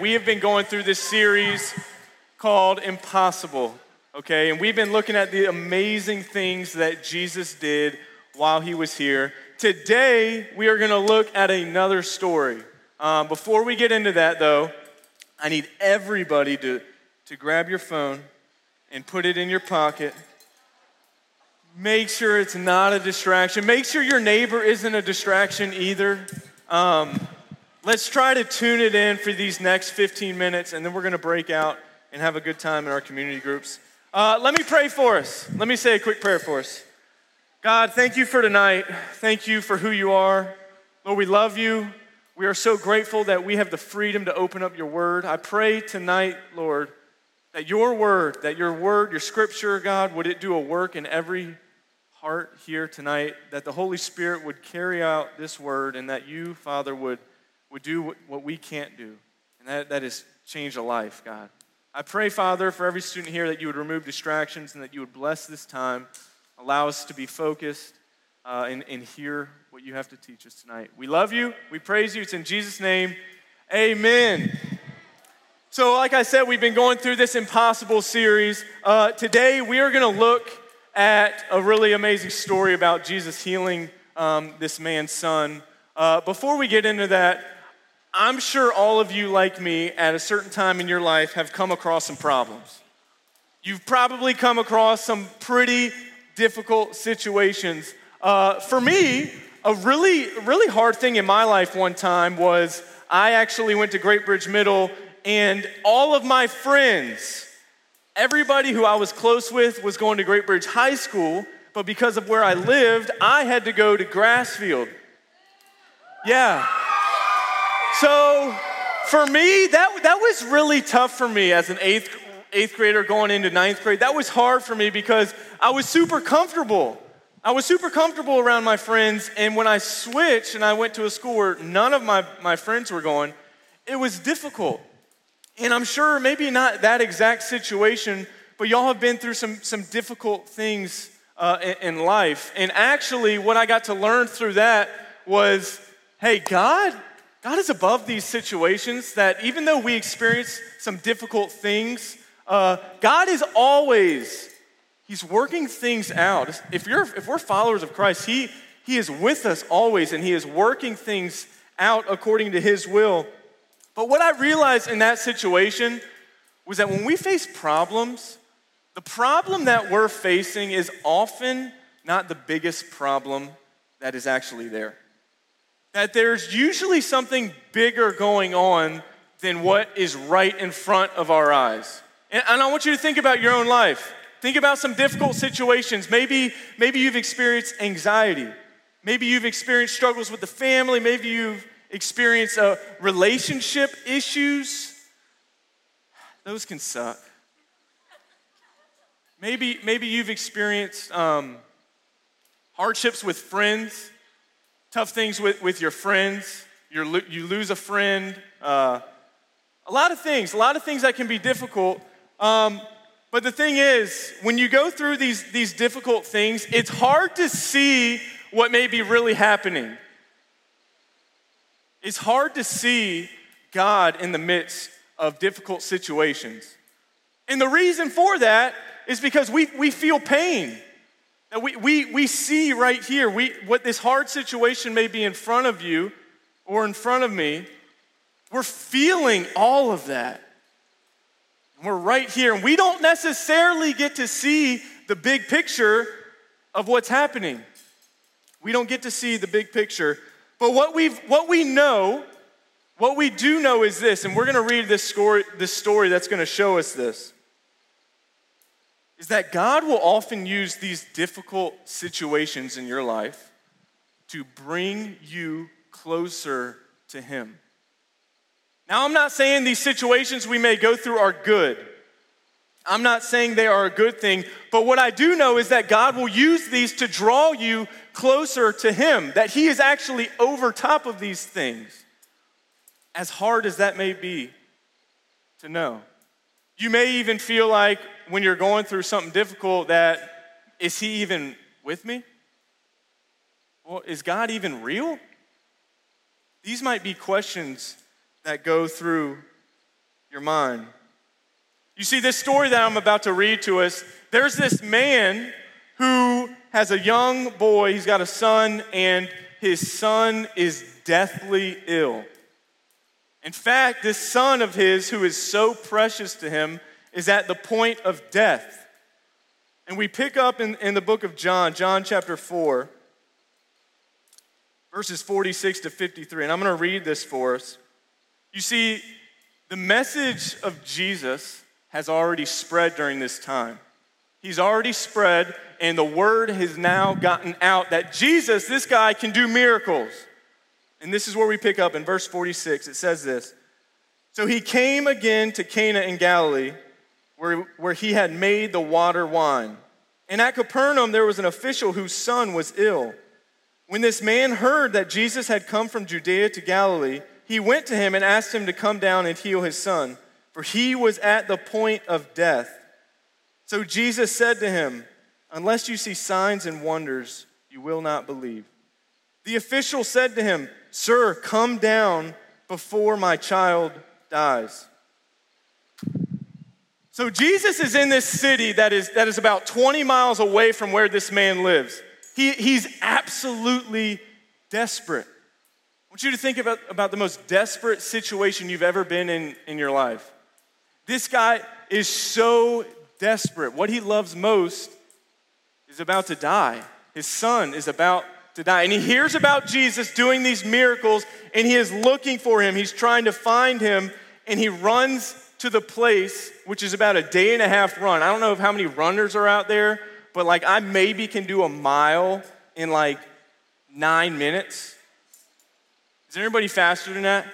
We have been going through this series called Impossible, okay? And we've been looking at the amazing things that Jesus did while he was here. Today, we are gonna look at another story. Um, before we get into that, though, I need everybody to, to grab your phone and put it in your pocket. Make sure it's not a distraction. Make sure your neighbor isn't a distraction either. Um, Let's try to tune it in for these next 15 minutes, and then we're going to break out and have a good time in our community groups. Uh, let me pray for us. Let me say a quick prayer for us. God, thank you for tonight. Thank you for who you are. Lord, we love you. We are so grateful that we have the freedom to open up your word. I pray tonight, Lord, that your word, that your word, your scripture, God, would it do a work in every heart here tonight, that the Holy Spirit would carry out this word, and that you, Father, would would do what we can't do, and that, that is change a life, God. I pray, Father, for every student here that you would remove distractions and that you would bless this time, allow us to be focused uh, and, and hear what you have to teach us tonight. We love you. We praise you. It's in Jesus' name. Amen. So, like I said, we've been going through this impossible series. Uh, today, we are going to look at a really amazing story about Jesus healing um, this man's son. Uh, before we get into that, I'm sure all of you, like me, at a certain time in your life have come across some problems. You've probably come across some pretty difficult situations. Uh, for me, a really, really hard thing in my life one time was I actually went to Great Bridge Middle, and all of my friends, everybody who I was close with, was going to Great Bridge High School, but because of where I lived, I had to go to Grassfield. Yeah. So for me, that, that was really tough for me as an eighth, eighth grader going into ninth grade. That was hard for me because I was super comfortable. I was super comfortable around my friends, and when I switched and I went to a school where none of my, my friends were going, it was difficult. And I'm sure maybe not that exact situation, but y'all have been through some, some difficult things uh, in, in life. And actually, what I got to learn through that was hey, God, God is above these situations that even though we experience some difficult things, uh, God is always, He's working things out. If, you're, if we're followers of Christ, he, he is with us always and He is working things out according to His will. But what I realized in that situation was that when we face problems, the problem that we're facing is often not the biggest problem that is actually there that there's usually something bigger going on than what is right in front of our eyes. And, and I want you to think about your own life. Think about some difficult situations. Maybe, maybe you've experienced anxiety. Maybe you've experienced struggles with the family. Maybe you've experienced uh, relationship issues. Those can suck. Maybe, maybe you've experienced um, hardships with friends tough things with, with your friends, you you lose a friend, uh, a lot of things, a lot of things that can be difficult. Um, but the thing is, when you go through these, these difficult things, it's hard to see what may be really happening. It's hard to see God in the midst of difficult situations. And the reason for that is because we, we feel pain. Now we, we, we see right here we, what this hard situation may be in front of you or in front of me. We're feeling all of that. We're right here, and we don't necessarily get to see the big picture of what's happening. We don't get to see the big picture. But what, we what we know, what we do know is this, and we're going to read this story, this story that's going to show us this is that God will often use these difficult situations in your life to bring you closer to Him. Now, I'm not saying these situations we may go through are good. I'm not saying they are a good thing, but what I do know is that God will use these to draw you closer to Him, that He is actually over top of these things, as hard as that may be to know. You may even feel like when you're going through something difficult that, is He even with me? Well, is God even real? These might be questions that go through your mind. You see, this story that I'm about to read to us, there's this man who has a young boy, he's got a son, and his son is deathly ill. In fact, this son of his, who is so precious to him, is at the point of death. And we pick up in, in the book of John, John chapter 4, verses 46 to 53. And I'm going to read this for us. You see, the message of Jesus has already spread during this time. He's already spread, and the word has now gotten out that Jesus, this guy, can do miracles. And this is where we pick up in verse 46. It says this So he came again to Cana in Galilee, where, where he had made the water wine. And at Capernaum, there was an official whose son was ill. When this man heard that Jesus had come from Judea to Galilee, he went to him and asked him to come down and heal his son, for he was at the point of death. So Jesus said to him, Unless you see signs and wonders, you will not believe. The official said to him, Sir, come down before my child dies. So Jesus is in this city that is, that is about 20 miles away from where this man lives. He, he's absolutely desperate. I want you to think about, about the most desperate situation you've ever been in in your life. This guy is so desperate. What he loves most is about to die. His son is about And he hears about Jesus doing these miracles and he is looking for him. He's trying to find him and he runs to the place, which is about a day and a half run. I don't know how many runners are out there, but like I maybe can do a mile in like nine minutes. Is anybody faster than that?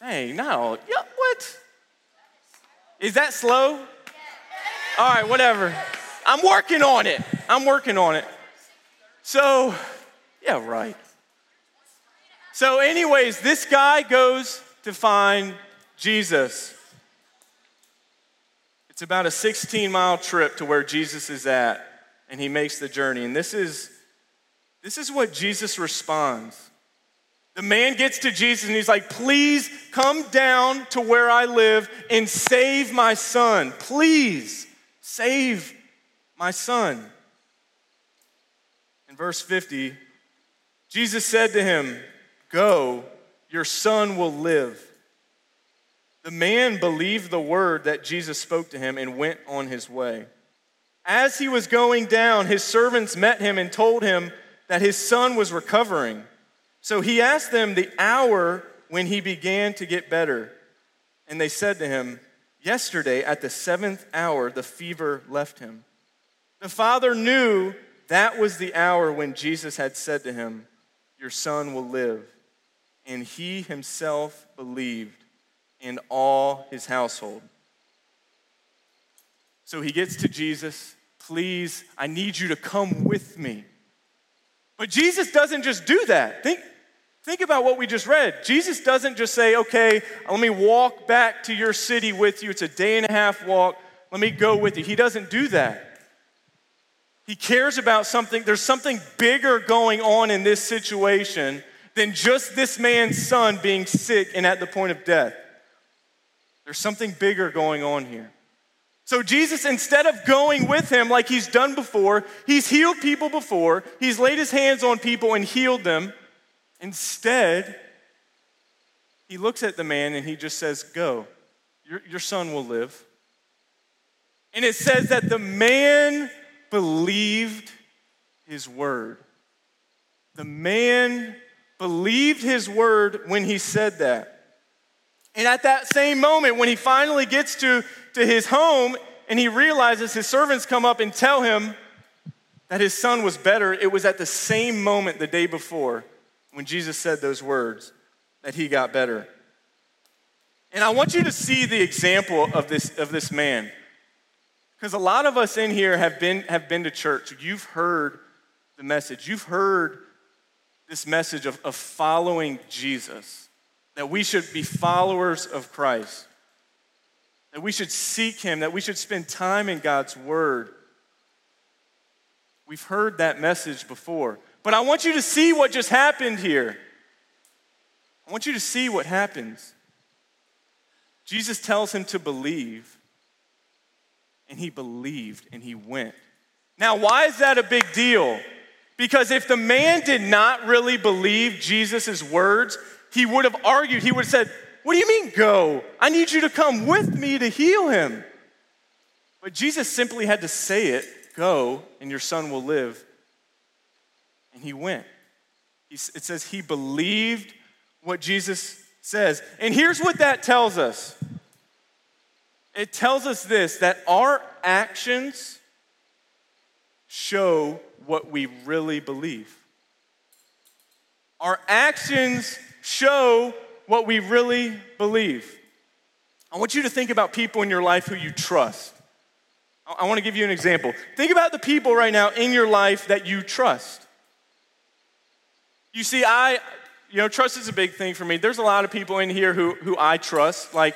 Dang, no. Yeah, what? Is that slow? All right, whatever. I'm working on it. I'm working on it. So, yeah, right. So, anyways, this guy goes to find Jesus. It's about a 16 mile trip to where Jesus is at, and he makes the journey. And this is, this is what Jesus responds. The man gets to Jesus and he's like, Please come down to where I live and save my son. Please save my son. In verse 50, Jesus said to him, Go, your son will live. The man believed the word that Jesus spoke to him and went on his way. As he was going down, his servants met him and told him that his son was recovering. So he asked them the hour when he began to get better. And they said to him, Yesterday at the seventh hour, the fever left him. The father knew that was the hour when Jesus had said to him, Your son will live. And he himself believed in all his household. So he gets to Jesus, Please, I need you to come with me. But Jesus doesn't just do that. Think, think about what we just read. Jesus doesn't just say, Okay, let me walk back to your city with you. It's a day and a half walk. Let me go with you. He doesn't do that. He cares about something, there's something bigger going on in this situation than just this man's son being sick and at the point of death. There's something bigger going on here. So, Jesus, instead of going with him like he's done before, he's healed people before, he's laid his hands on people and healed them. Instead, he looks at the man and he just says, Go, your, your son will live. And it says that the man believed his word. The man believed his word when he said that. And at that same moment, when he finally gets to, to his home and he realizes his servants come up and tell him that his son was better, it was at the same moment the day before when Jesus said those words that he got better. And I want you to see the example of this, of this man. Because a lot of us in here have been, have been to church. You've heard the message. You've heard this message of, of following Jesus, that we should be followers of Christ, that we should seek Him, that we should spend time in God's Word. We've heard that message before. But I want you to see what just happened here. I want you to see what happens. Jesus tells him to believe, and he believed and he went. Now, why is that a big deal? Because if the man did not really believe Jesus' words, he would have argued. He would have said, What do you mean, go? I need you to come with me to heal him. But Jesus simply had to say it go, and your son will live. And he went. it says he believed what Jesus says. And here's what that tells us it tells us this that our actions show what we really believe. Our actions show what we really believe. I want you to think about people in your life who you trust. I want to give you an example. Think about the people right now in your life that you trust. You see, I, you know, trust is a big thing for me. There's a lot of people in here who, who I trust. Like,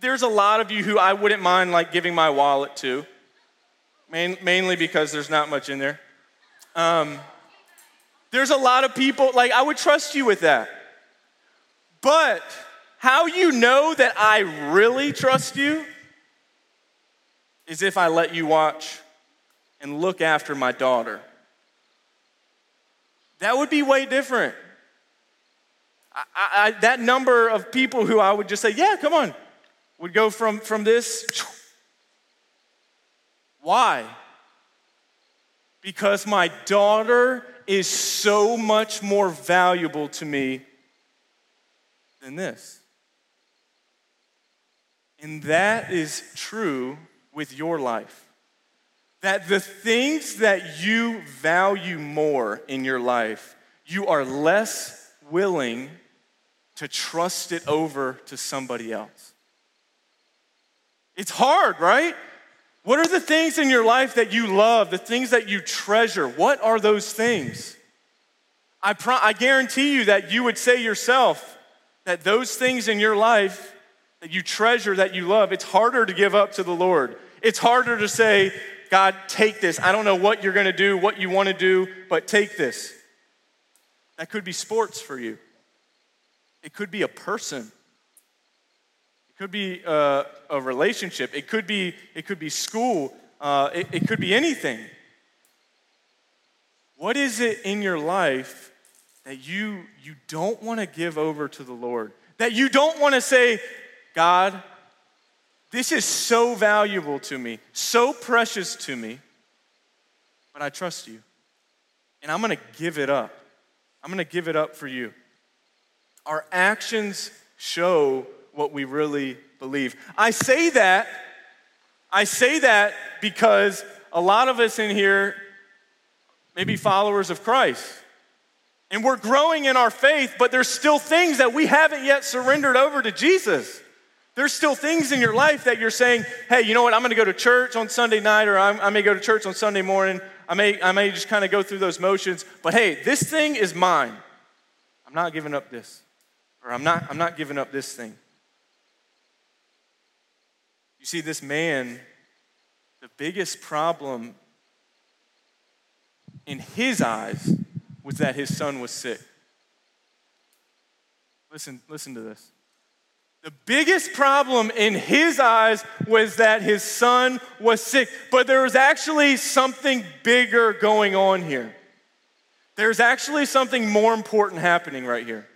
there's a lot of you who I wouldn't mind, like, giving my wallet to, main, mainly because there's not much in there. Um, there's a lot of people, like, I would trust you with that. But how you know that I really trust you is if I let you watch and look after my daughter. That would be way different. I, I, that number of people who I would just say, yeah, come on, would go from, from this. Why? Because my daughter is so much more valuable to me than this. And that is true with your life. That the things that you value more in your life, you are less willing to trust it over to somebody else. It's hard, right? What are the things in your life that you love, the things that you treasure? What are those things? I, pro- I guarantee you that you would say yourself that those things in your life that you treasure, that you love, it's harder to give up to the Lord. It's harder to say, God, take this. I don't know what you're going to do, what you want to do, but take this. That could be sports for you, it could be a person. Could be a, uh, a relationship. It could be, it could be school. Uh, it, it could be anything. What is it in your life that you, you don't want to give over to the Lord? That you don't want to say, God, this is so valuable to me, so precious to me, but I trust you. And I'm going to give it up. I'm going to give it up for you. Our actions show what we really believe. I say that, I say that because a lot of us in here may be followers of Christ. And we're growing in our faith, but there's still things that we haven't yet surrendered over to Jesus. There's still things in your life that you're saying, hey, you know what, I'm gonna go to church on Sunday night, or i may go to church on Sunday morning. I may, I may just kind of go through those motions, but hey, this thing is mine. I'm not giving up this, or I'm not, I'm not giving up this thing. You see, this man, the biggest problem in his eyes was that his son was sick. Listen, listen to this. The biggest problem in his eyes was that his son was sick, but there was actually something bigger going on here. There's actually something more important happening right here.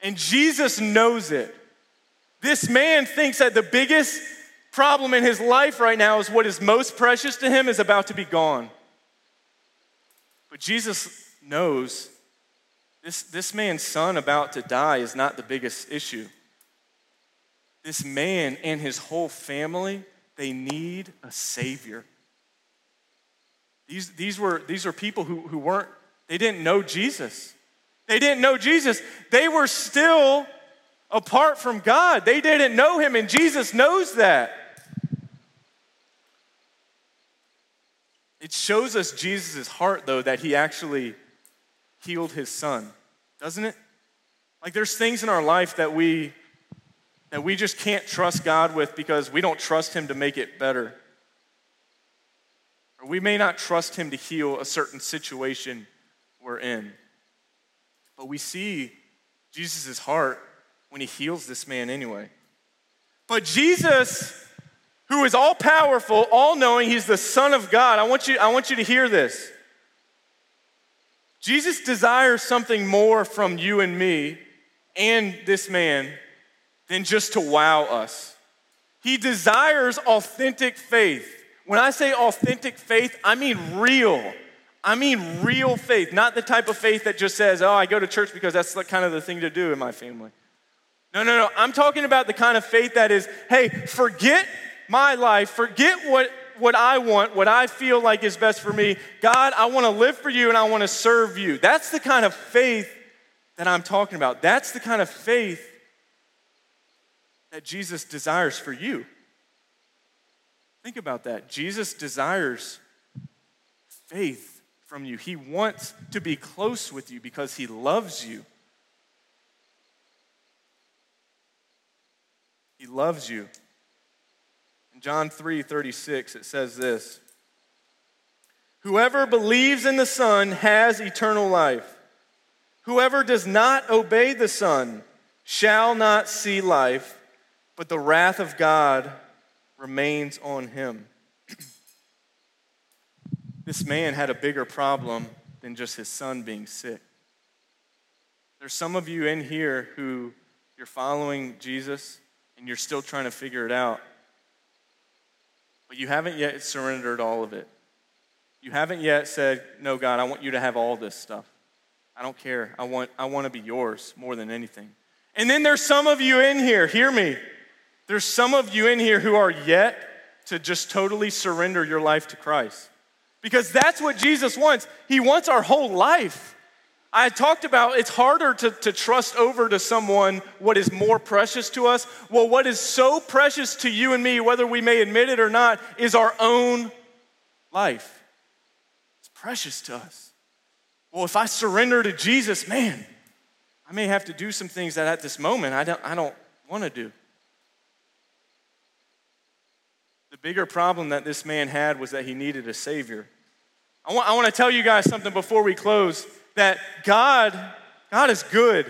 And Jesus knows it. This man thinks that the biggest problem in his life right now is what is most precious to him is about to be gone. But Jesus knows this, this man's son about to die is not the biggest issue this man and his whole family, they need a savior. These, these, were, these were people who, who weren't, they didn't know Jesus. They didn't know Jesus. They were still apart from God. They didn't know him, and Jesus knows that. It shows us Jesus' heart, though, that he actually healed his son, doesn't it? Like there's things in our life that we that we just can't trust God with because we don't trust Him to make it better. Or we may not trust Him to heal a certain situation we're in. But we see Jesus' heart when He heals this man anyway. But Jesus, who is all powerful, all knowing, he's the Son of God. I want, you, I want you to hear this. Jesus desires something more from you and me and this man than just to wow us. He desires authentic faith. When I say authentic faith, I mean real. I mean real faith, not the type of faith that just says, oh, I go to church because that's kind of the thing to do in my family. No, no, no. I'm talking about the kind of faith that is, hey, forget my life, forget what, what I want, what I feel like is best for me. God, I want to live for you and I want to serve you. That's the kind of faith that I'm talking about. That's the kind of faith that Jesus desires for you. Think about that. Jesus desires faith from you. He wants to be close with you because he loves you. Loves you. In John 3 36, it says this Whoever believes in the Son has eternal life. Whoever does not obey the Son shall not see life, but the wrath of God remains on him. this man had a bigger problem than just his son being sick. There's some of you in here who you're following Jesus and you're still trying to figure it out. But you haven't yet surrendered all of it. You haven't yet said, No, God, I want you to have all this stuff. I don't care. I want, I want to be yours more than anything. And then there's some of you in here, hear me. There's some of you in here who are yet to just totally surrender your life to Christ. Because that's what Jesus wants. He wants our whole life. I talked about it's harder to, to trust over to someone what is more precious to us. Well, what is so precious to you and me, whether we may admit it or not, is our own life. It's precious to us. Well, if I surrender to Jesus, man, I may have to do some things that at this moment I don't, I don't want to do. The bigger problem that this man had was that he needed a Savior. I want, I want to tell you guys something before we close that God, God is good.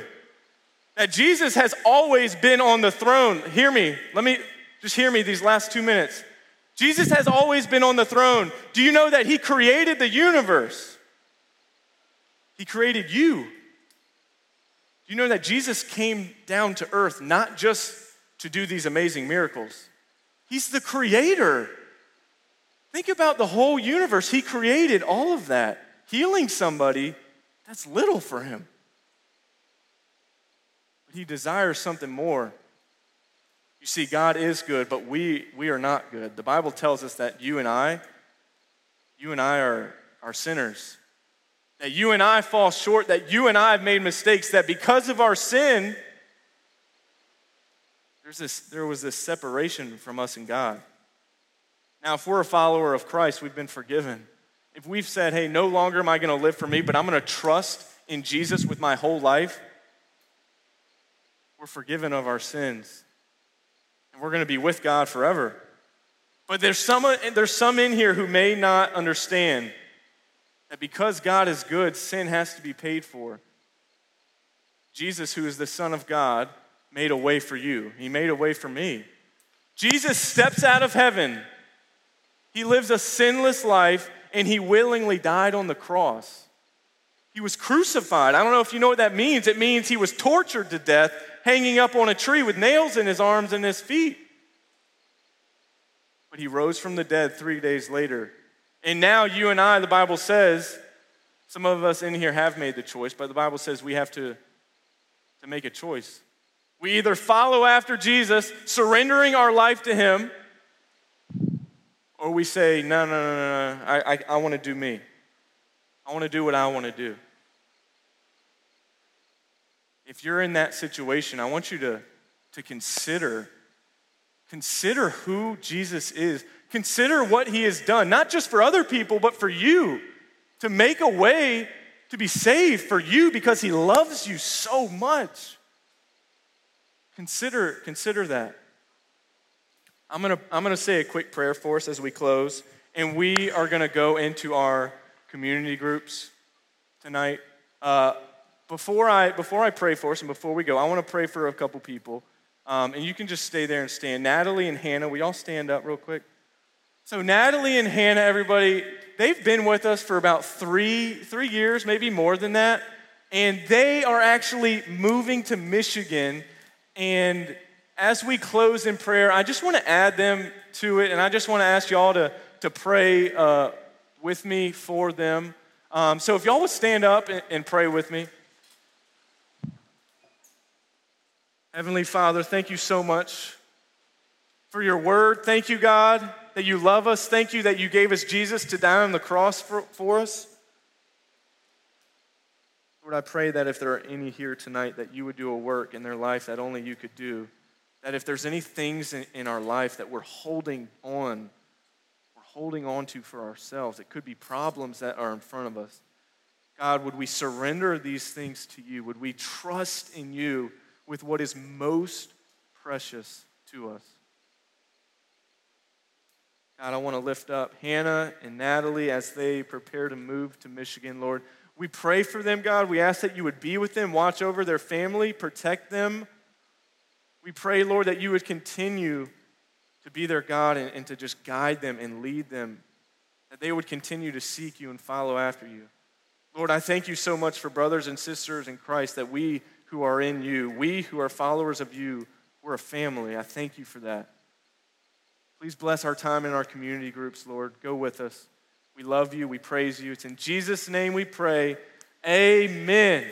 That Jesus has always been on the throne. Hear me. Let me just hear me these last two minutes. Jesus has always been on the throne. Do you know that He created the universe? He created you. Do you know that Jesus came down to earth not just to do these amazing miracles? He's the creator. Think about the whole universe. He created all of that. Healing somebody that's little for him. But he desires something more. You see, God is good, but we, we are not good. The Bible tells us that you and I, you and I are, are sinners. That you and I fall short, that you and I have made mistakes, that because of our sin, there's this, there was this separation from us and God. Now, if we're a follower of Christ, we've been forgiven if we've said, hey, no longer am I going to live for me, but I'm going to trust in Jesus with my whole life, we're forgiven of our sins. And we're going to be with God forever. But there's some, there's some in here who may not understand that because God is good, sin has to be paid for. Jesus, who is the Son of God, made a way for you. He made a way for me. Jesus steps out of heaven. He lives a sinless life and he willingly died on the cross. He was crucified. I don't know if you know what that means. It means he was tortured to death, hanging up on a tree with nails in his arms and his feet. But he rose from the dead three days later. And now, you and I, the Bible says, some of us in here have made the choice, but the Bible says we have to, to make a choice. We either follow after Jesus, surrendering our life to him or we say, no, no, no, no, I, I, I want to do me. I want to do what I want to do. If you're in that situation, I want you to, to consider consider who Jesus is. Consider what he has done, not just for other people, but for you, to make a way to be saved for you because he loves you so much. Consider, consider that. I'm going to I'm going to say a quick prayer for us as we close, and we are going to go into our community groups tonight. Uh, before, I, before I pray for us and before we go, I want to pray for a couple people. Um, and you can just stay there and stand. Natalie and Hannah, we all stand up real quick. So, Natalie and Hannah, everybody, they've been with us for about three, three years, maybe more than that. And they are actually moving to Michigan. And as we close in prayer, I just want to add them to it. And I just want to ask y'all to, to pray uh, with me for them. Um, so, if y'all would stand up and, and pray with me. Heavenly Father, thank you so much for your word. Thank you, God, that you love us. Thank you that you gave us Jesus to die on the cross for, for us. Lord, I pray that if there are any here tonight, that you would do a work in their life that only you could do. That if there's any things in, in our life that we're holding on, we're holding on to for ourselves, it could be problems that are in front of us. God, would we surrender these things to you? Would we trust in you? with what is most precious to us. God, I want to lift up Hannah and Natalie as they prepare to move to Michigan, Lord. We pray for them, God. We ask that you would be with them, watch over their family, protect them. We pray, Lord, that you would continue to be their God and, and to just guide them and lead them, that they would continue to seek you and follow after you. Lord, I thank you so much for brothers and sisters in Christ that we who are in you. We who are followers of you, we're a family. I thank you for that. Please bless our time in our community groups, Lord. Go with us. We love you. We praise you. It's in Jesus' name we pray. Amen.